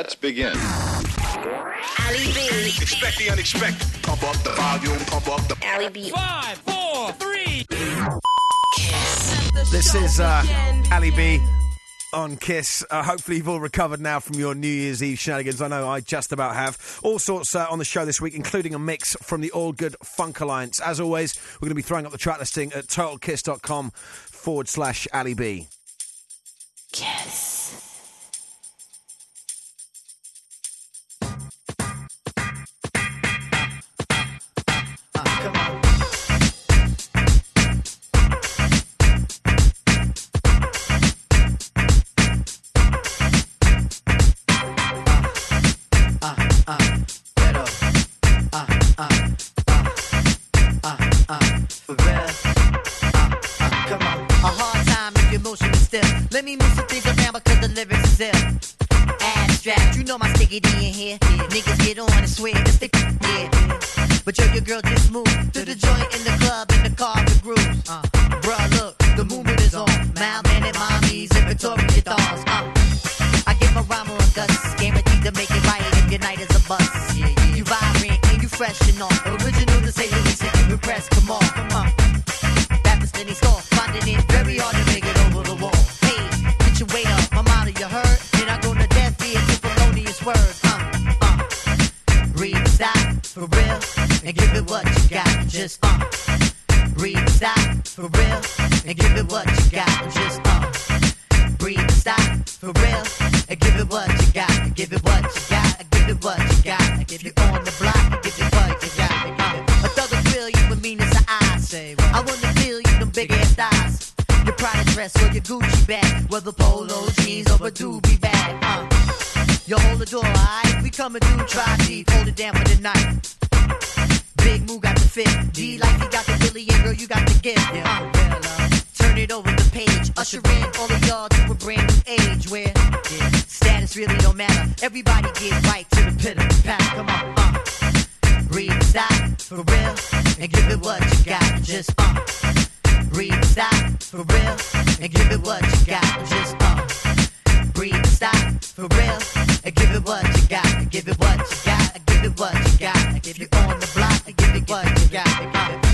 Let's begin. Ali B. Expect the unexpected. Pump up the volume, pump up the. Ali B. Five, four, three. This is uh, Ali B on Kiss. Uh, hopefully, you've all recovered now from your New Year's Eve shenanigans. I know I just about have. All sorts uh, on the show this week, including a mix from the All Good Funk Alliance. As always, we're going to be throwing up the track listing at totalkiss.com forward slash Ali B. Kiss. Lyrics. Abstract, you know my sticky D in here. Niggas get on and swear it's the yeah. But yo, your girl just moved to the joint in the club in the car with grooves. Uh, bruh, look, the movement is on. Mild mannered mommies and Victoria dolls. Uh, I give a rhyme a guts, guaranteed to make it right if your night is a bust. You vibrant and you fresh and all. Original to say the least, and you. Come come on. And give it what you got. Just uh. Breathe, stop, for real, and give it what you got. Just uh. Breathe, stop, for real, and give it what you got. Give it what you got. Give it what you got. Give you on the block. Give it what you got. Uh, A thug will feel you with meanness of eyes. Say, I wanna feel you them big ass thighs. Your Prada dress or your Gucci bag, whether polo jeans or a doobie bag. Uh. You hold the door, alright? We coming through, try deep, hold it down for the night. Big Moo got the fit, D like he got the Billy, and girl, you got the gift. Yeah, Uh, turn it over the page, usher in all of y'all to a brand new age where yeah, status really don't matter. Everybody get right to the pit of the pack. Come on, uh. Breathe, stop, for real, and give it what you got. Just uh. Breathe, stop, for real, and give it what you got. Just uh. Breathe, stop, for real, and give it what you got. Give it what you got. Give it what you got. If you're on the block, what you got.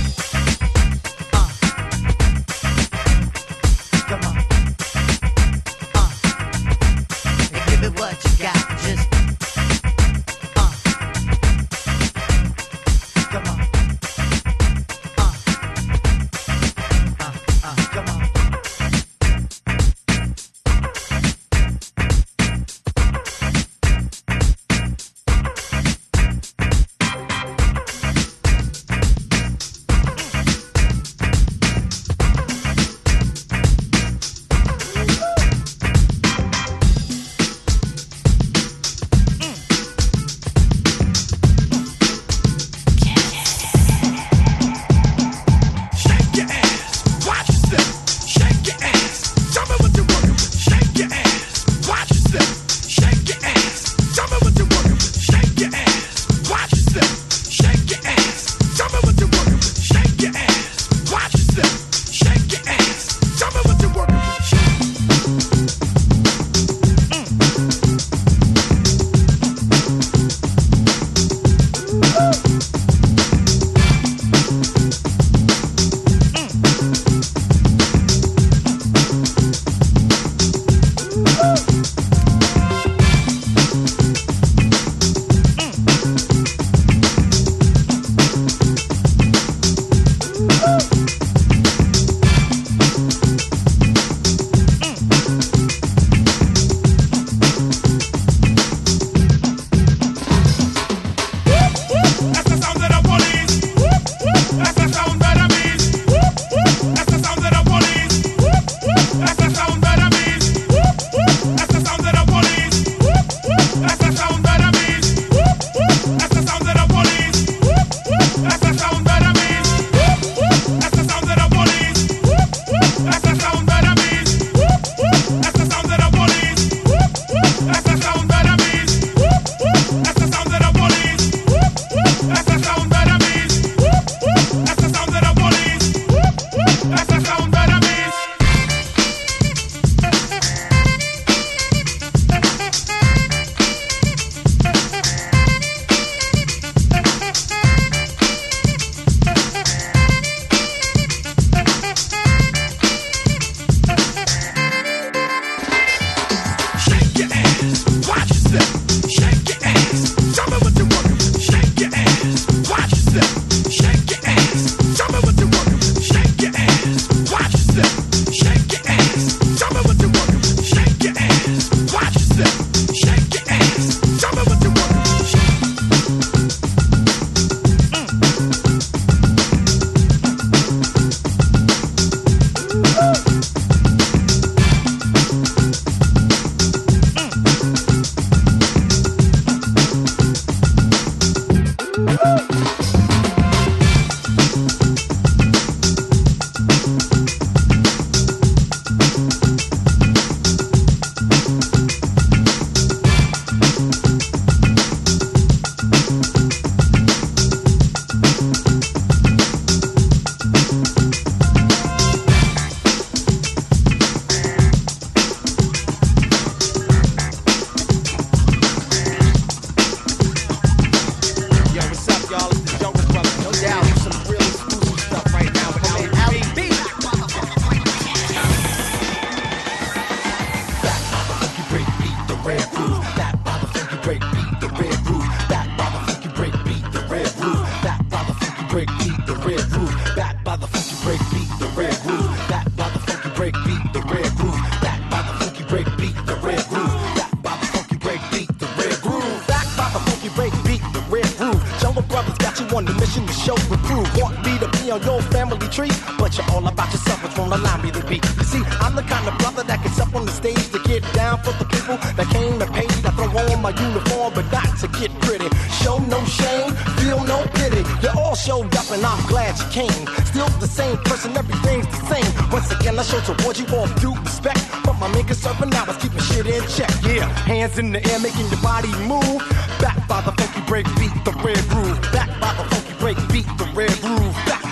In the air, making your body move. Back by the funky break beat, the red groove. Back by the funky break beat, the red groove. Back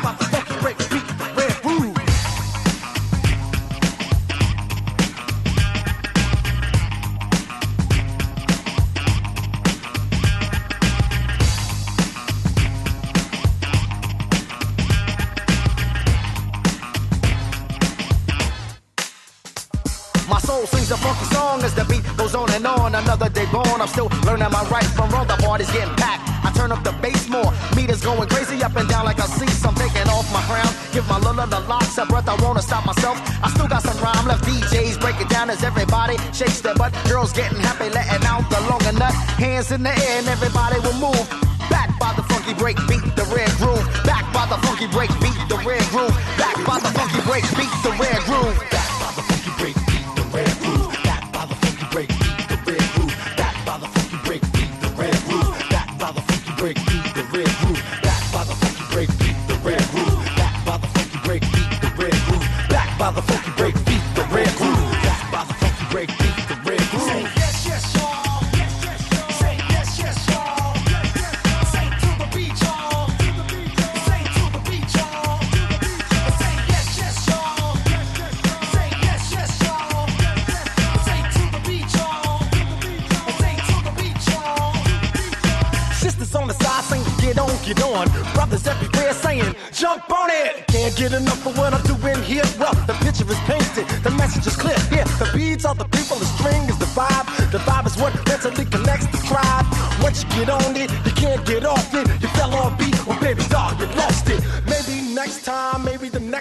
I'm still learning my right from wrong. The party's getting packed. I turn up the bass more. Meters going crazy up and down like a. So I'm taking off my crown. Give my lula the locks a breath. I wanna stop myself. I still got some rhyme left. DJs break it down as everybody shakes their butt. Girls getting happy, letting out the longer nut. Hands in the air and everybody will move. Back by the funky break beat, the red groove. Back by the funky break beat, the red groove. Back by the funky break beat, the red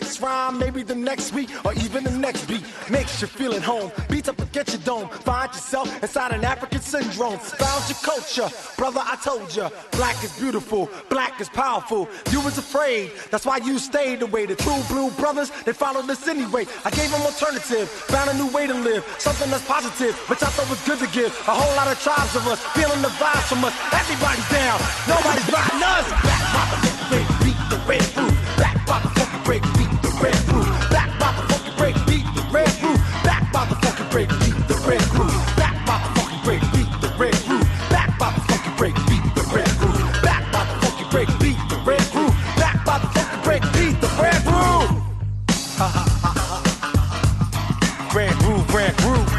next rhyme, maybe the next week, or even the next beat makes you feel at home. Beats up against your dome. Find yourself inside an African syndrome. Found your culture, brother. I told you, black is beautiful, black is powerful. You was afraid, that's why you stayed away. The true blue brothers, they followed us anyway. I gave them alternative, found a new way to live, something that's positive, which I thought was good to give. A whole lot of tribes of us, feeling the vibes from us. Everybody's down, nobody's riding us. The funky break beat, the red. Back by the break beat, red groove. Back by the funky break beat, the red groove. Back by the funky break beat, the red groove. Back by the funky break beat, the red groove. Back by the funky break beat, the red groove. Back by the funky break beat, the red groove. Back by the funky break beat, the red groove. Red groove, red groove.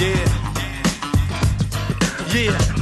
Yeah. Yeah.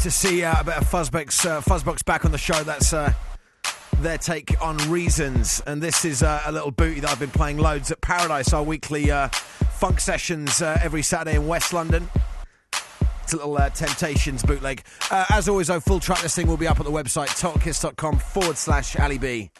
to see uh, a bit of Fuzzbox, uh, Fuzzbox back on the show. That's uh, their take on Reasons. And this is uh, a little booty that I've been playing loads at Paradise, our weekly uh, funk sessions uh, every Saturday in West London. It's a little Temptations bootleg. as always, though, full track listing will be up at the website, talkkiss.com forward slash Ali B.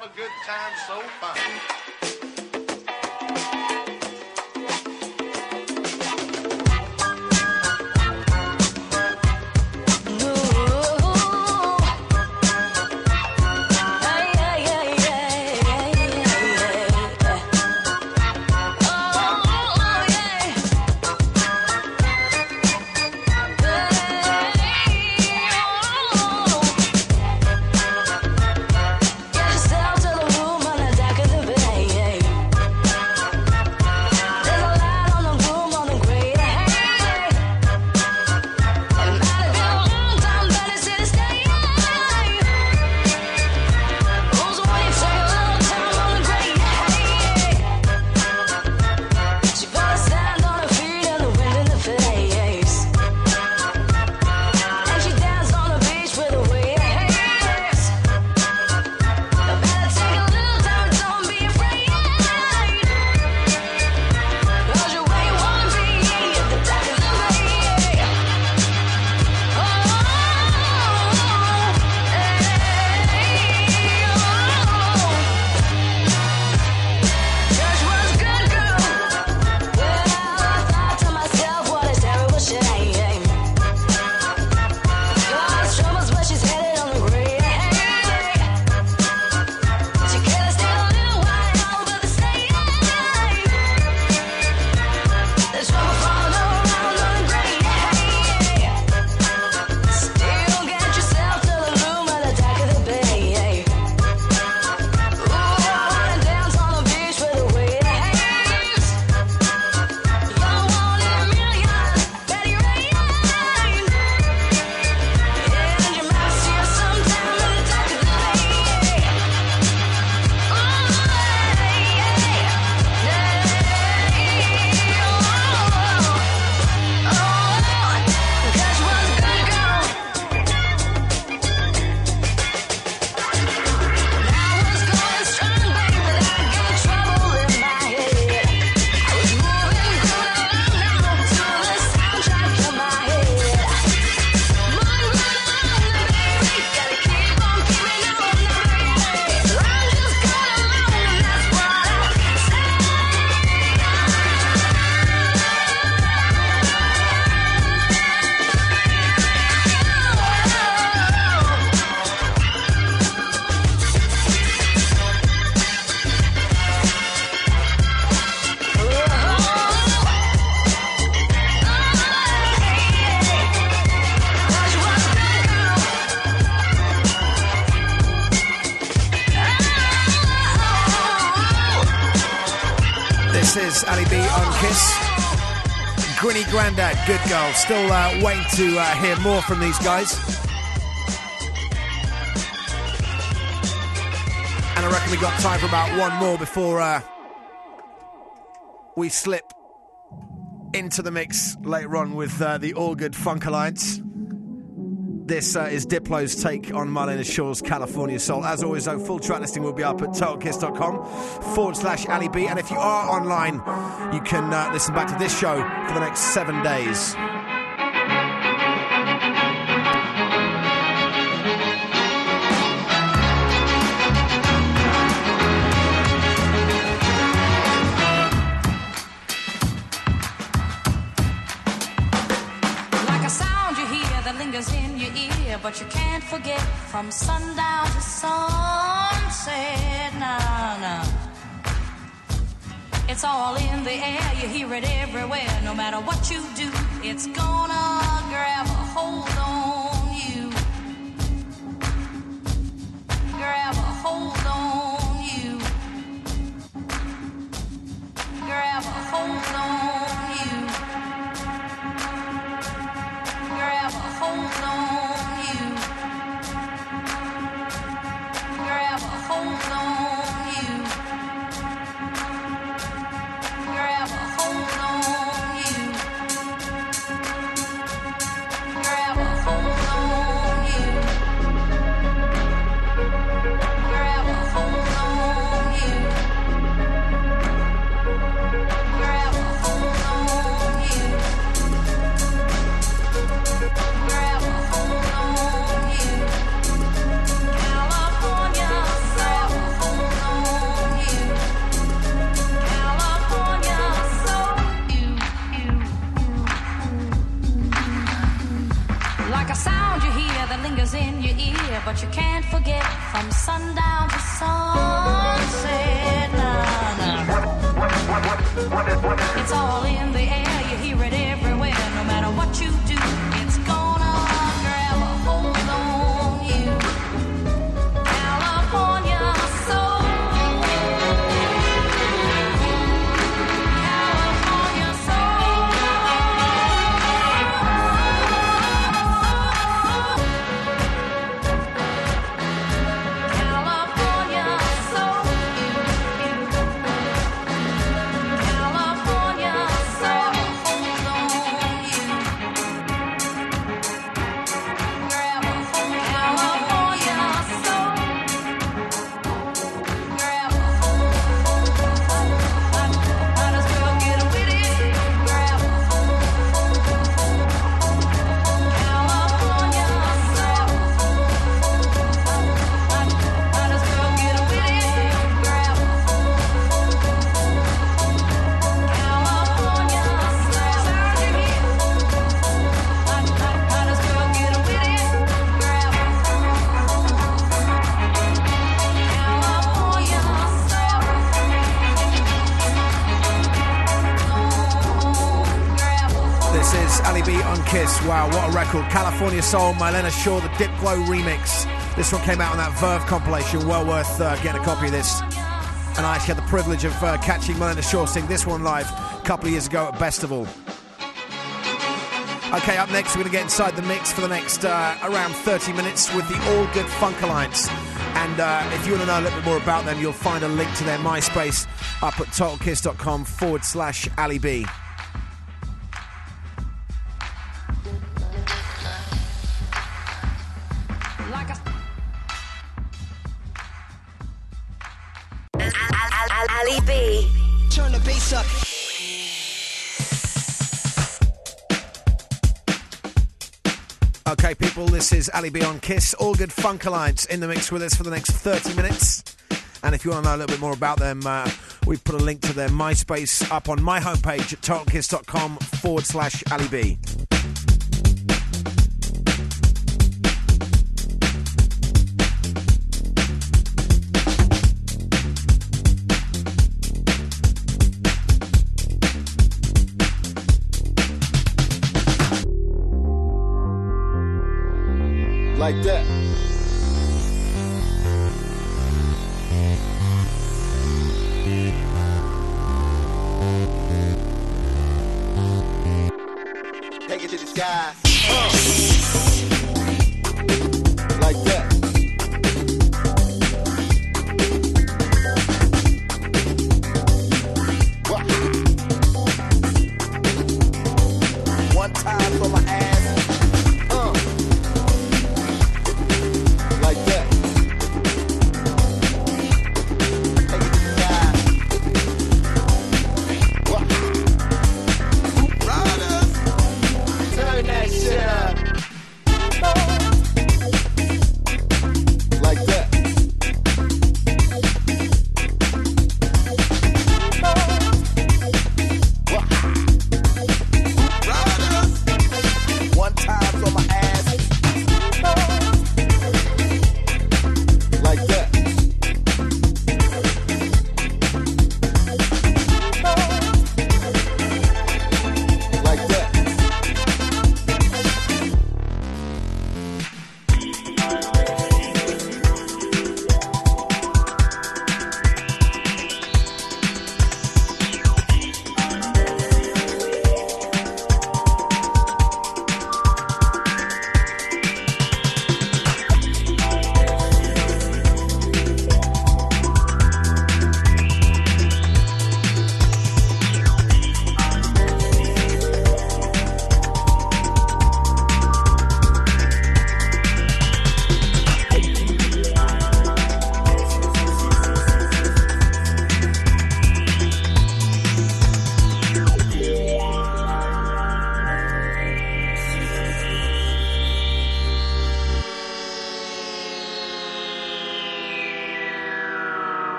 have a good time so fine. Still uh, waiting to uh, hear more from these guys. And I reckon we've got time for about one more before uh, we slip into the mix later on with uh, the All Good Funk Alliance. This uh, is Diplo's take on Marlena Shaw's California Soul. As always, though, full track listing will be up at totalkiss.com forward slash Ali B. And if you are online, you can uh, listen back to this show for the next seven days. From sundown to sunset. Nah, nah. It's all in the air, you hear it everywhere. No matter what you do, it's gonna grab Soul, Marlena Shaw, the Diplo remix. This one came out on that Verve compilation. Well worth uh, getting a copy of this. And I actually had the privilege of uh, catching Marlena Shaw sing this one live a couple of years ago at Festival. Okay, up next, we're going to get inside the mix for the next uh, around 30 minutes with the All Good Funk Alliance. And uh, if you want to know a little bit more about them, you'll find a link to their MySpace up at totalkiss.com forward slash Ali B. Ali B. Turn the bass up. Okay, people, this is Ali B on Kiss. All Good Funk Alliance in the mix with us for the next 30 minutes. And if you want to know a little bit more about them, uh, we've put a link to their MySpace up on my homepage at totalkiss.com forward slash Ali B. Like that.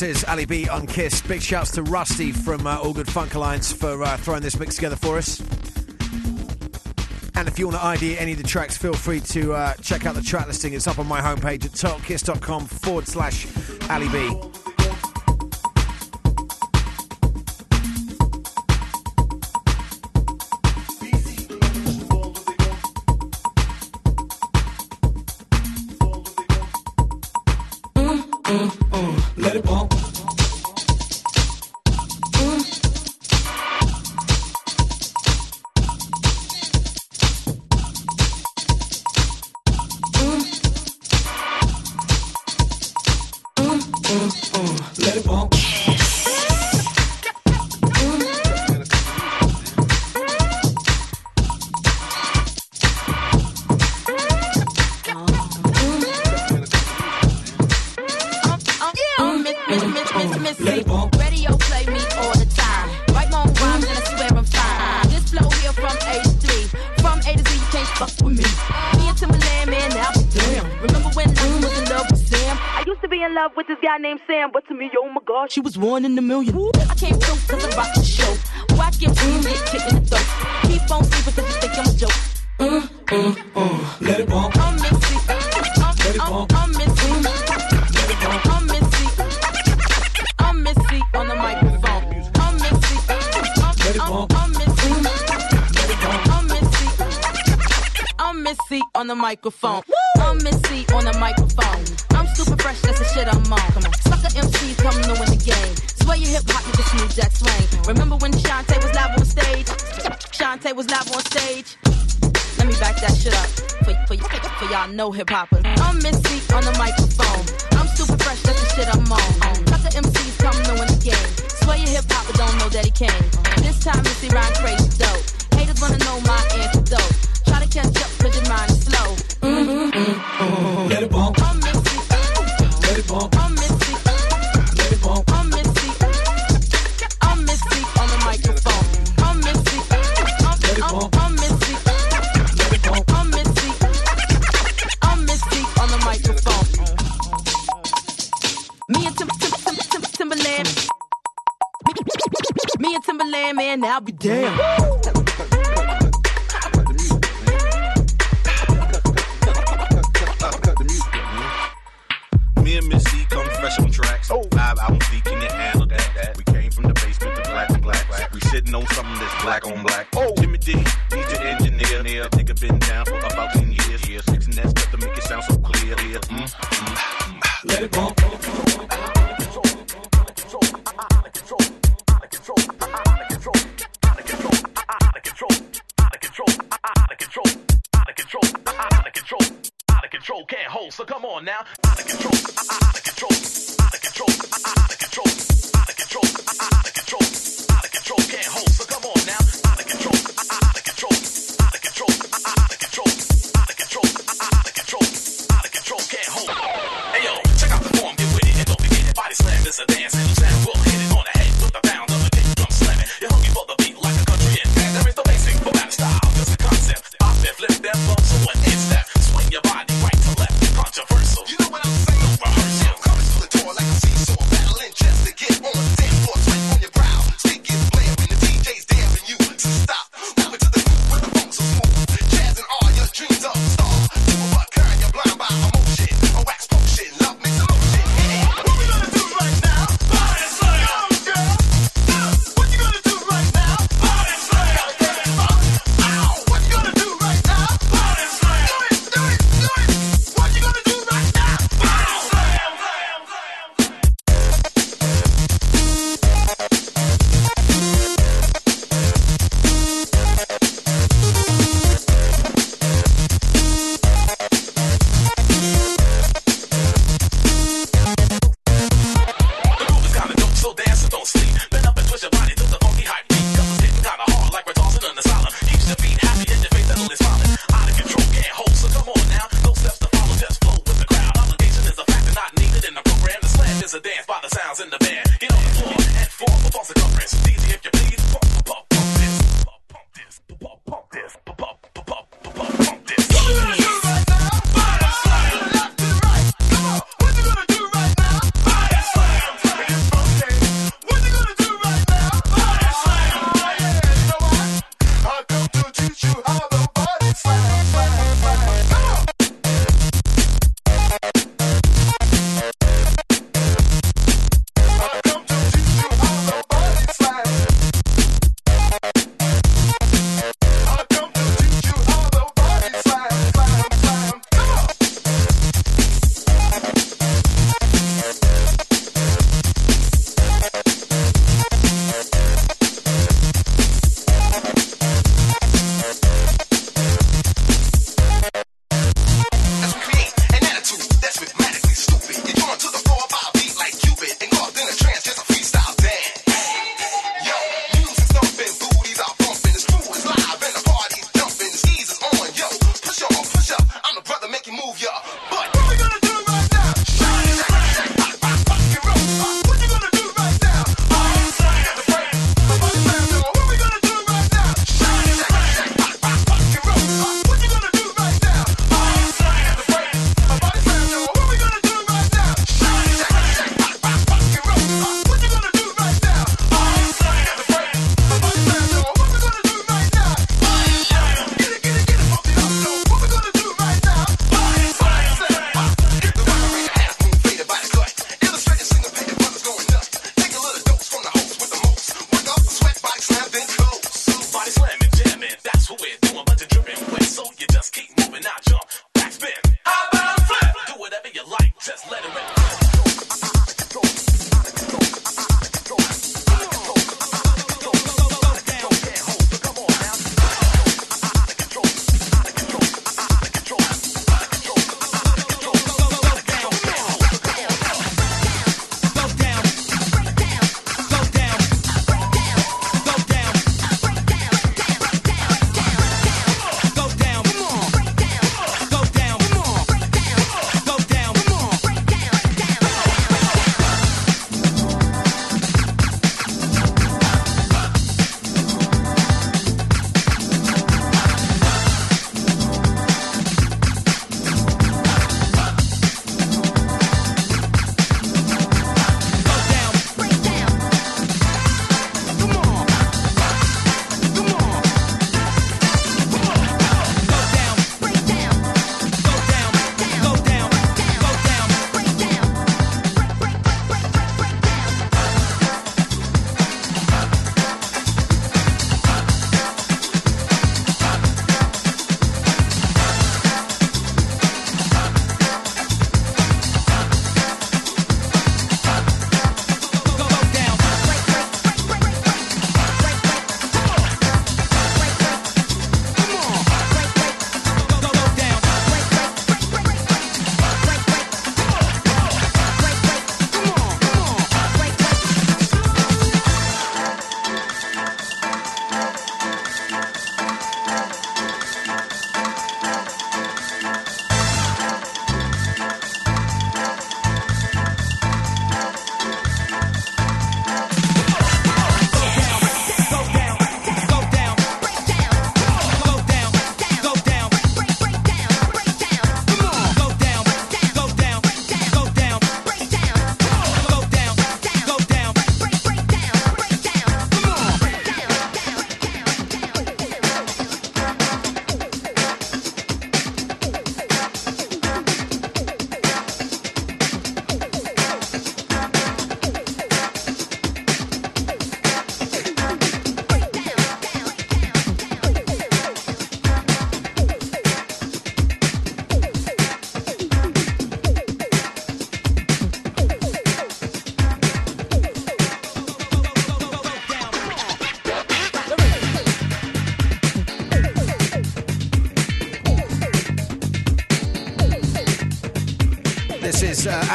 This is Ali B on Kiss. Big shouts to Rusty from uh, All Good Funk Alliance for uh, throwing this mix together for us. And if you want to ID any of the tracks, feel free to uh, check out the track listing. It's up on my homepage at totalkiss.com forward slash Ali B. She was one in a million. I came through cause I rock the show. Why give mm, get kicked in the throat? Keep on sleeping cause you think I'm a joke. Mm, mm, mm. Let it bump. I'm Missy. I'm, Let it bump. I'm, Missy. Let it bump. I'm Missy. I'm Missy on the microphone. I'm Missy. I'm, Let it bump. I'm, I'm messy. Let it bump. I'm Missy. I'm Missy on the microphone. back that shit up. For, for, for y'all know hip hoppers. I'm Missy on the microphone. I'm super fresh, that's the shit I'm on. Cut the MCs come to win the game. Swear your hip hopper don't know that he came. This time Missy rhyme crazy dope. Haters wanna know my antidote. Try to catch up, cause your mind is slow. Mm-hmm, mm-hmm. Let it bump.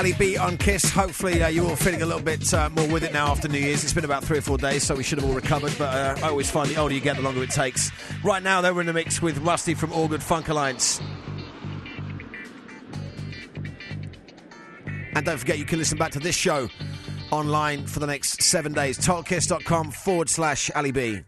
Ali B on Kiss. Hopefully, uh, you're all feeling a little bit uh, more with it now after New Year's. It's been about three or four days, so we should have all recovered. But uh, I always find the older you get, the longer it takes. Right now, though, we're in the mix with Rusty from All Good Funk Alliance. And don't forget, you can listen back to this show online for the next seven days. Totalkiss.com forward slash Ali B.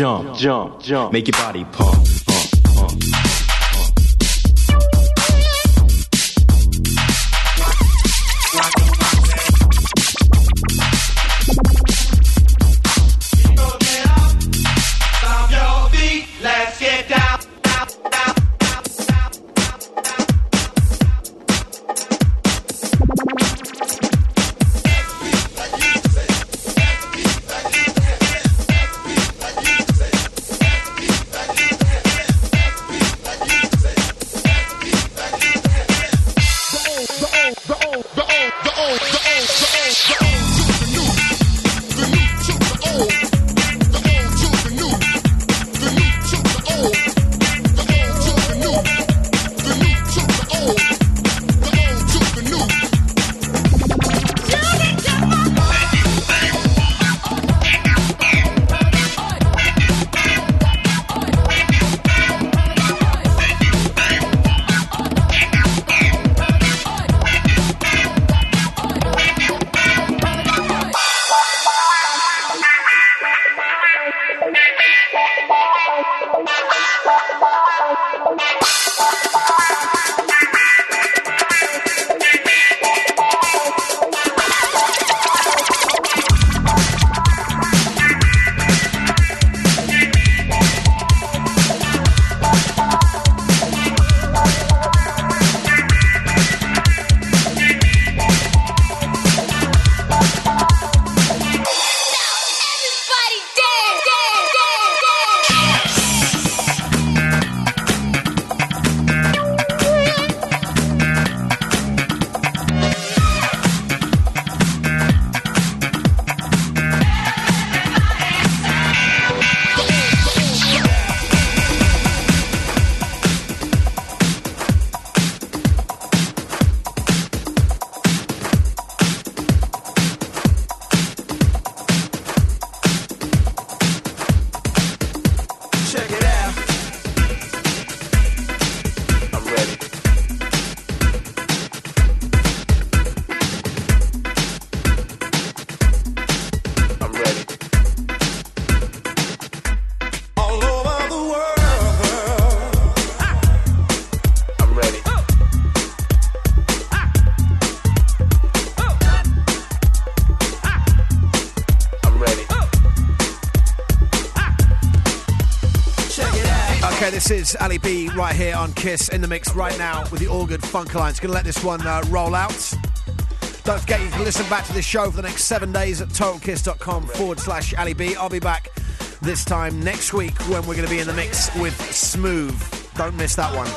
Jump, jump, jump. Make your body pump, this is Ali B right here on Kiss in the mix right now with the All Good Funk Alliance. Going to let this one uh, roll out. Don't forget, you can listen back to this show for the next seven days at totalkiss.com forward slash Ali B. I'll be back this time next week when we're going to be in the mix with Smooth. Don't miss that one.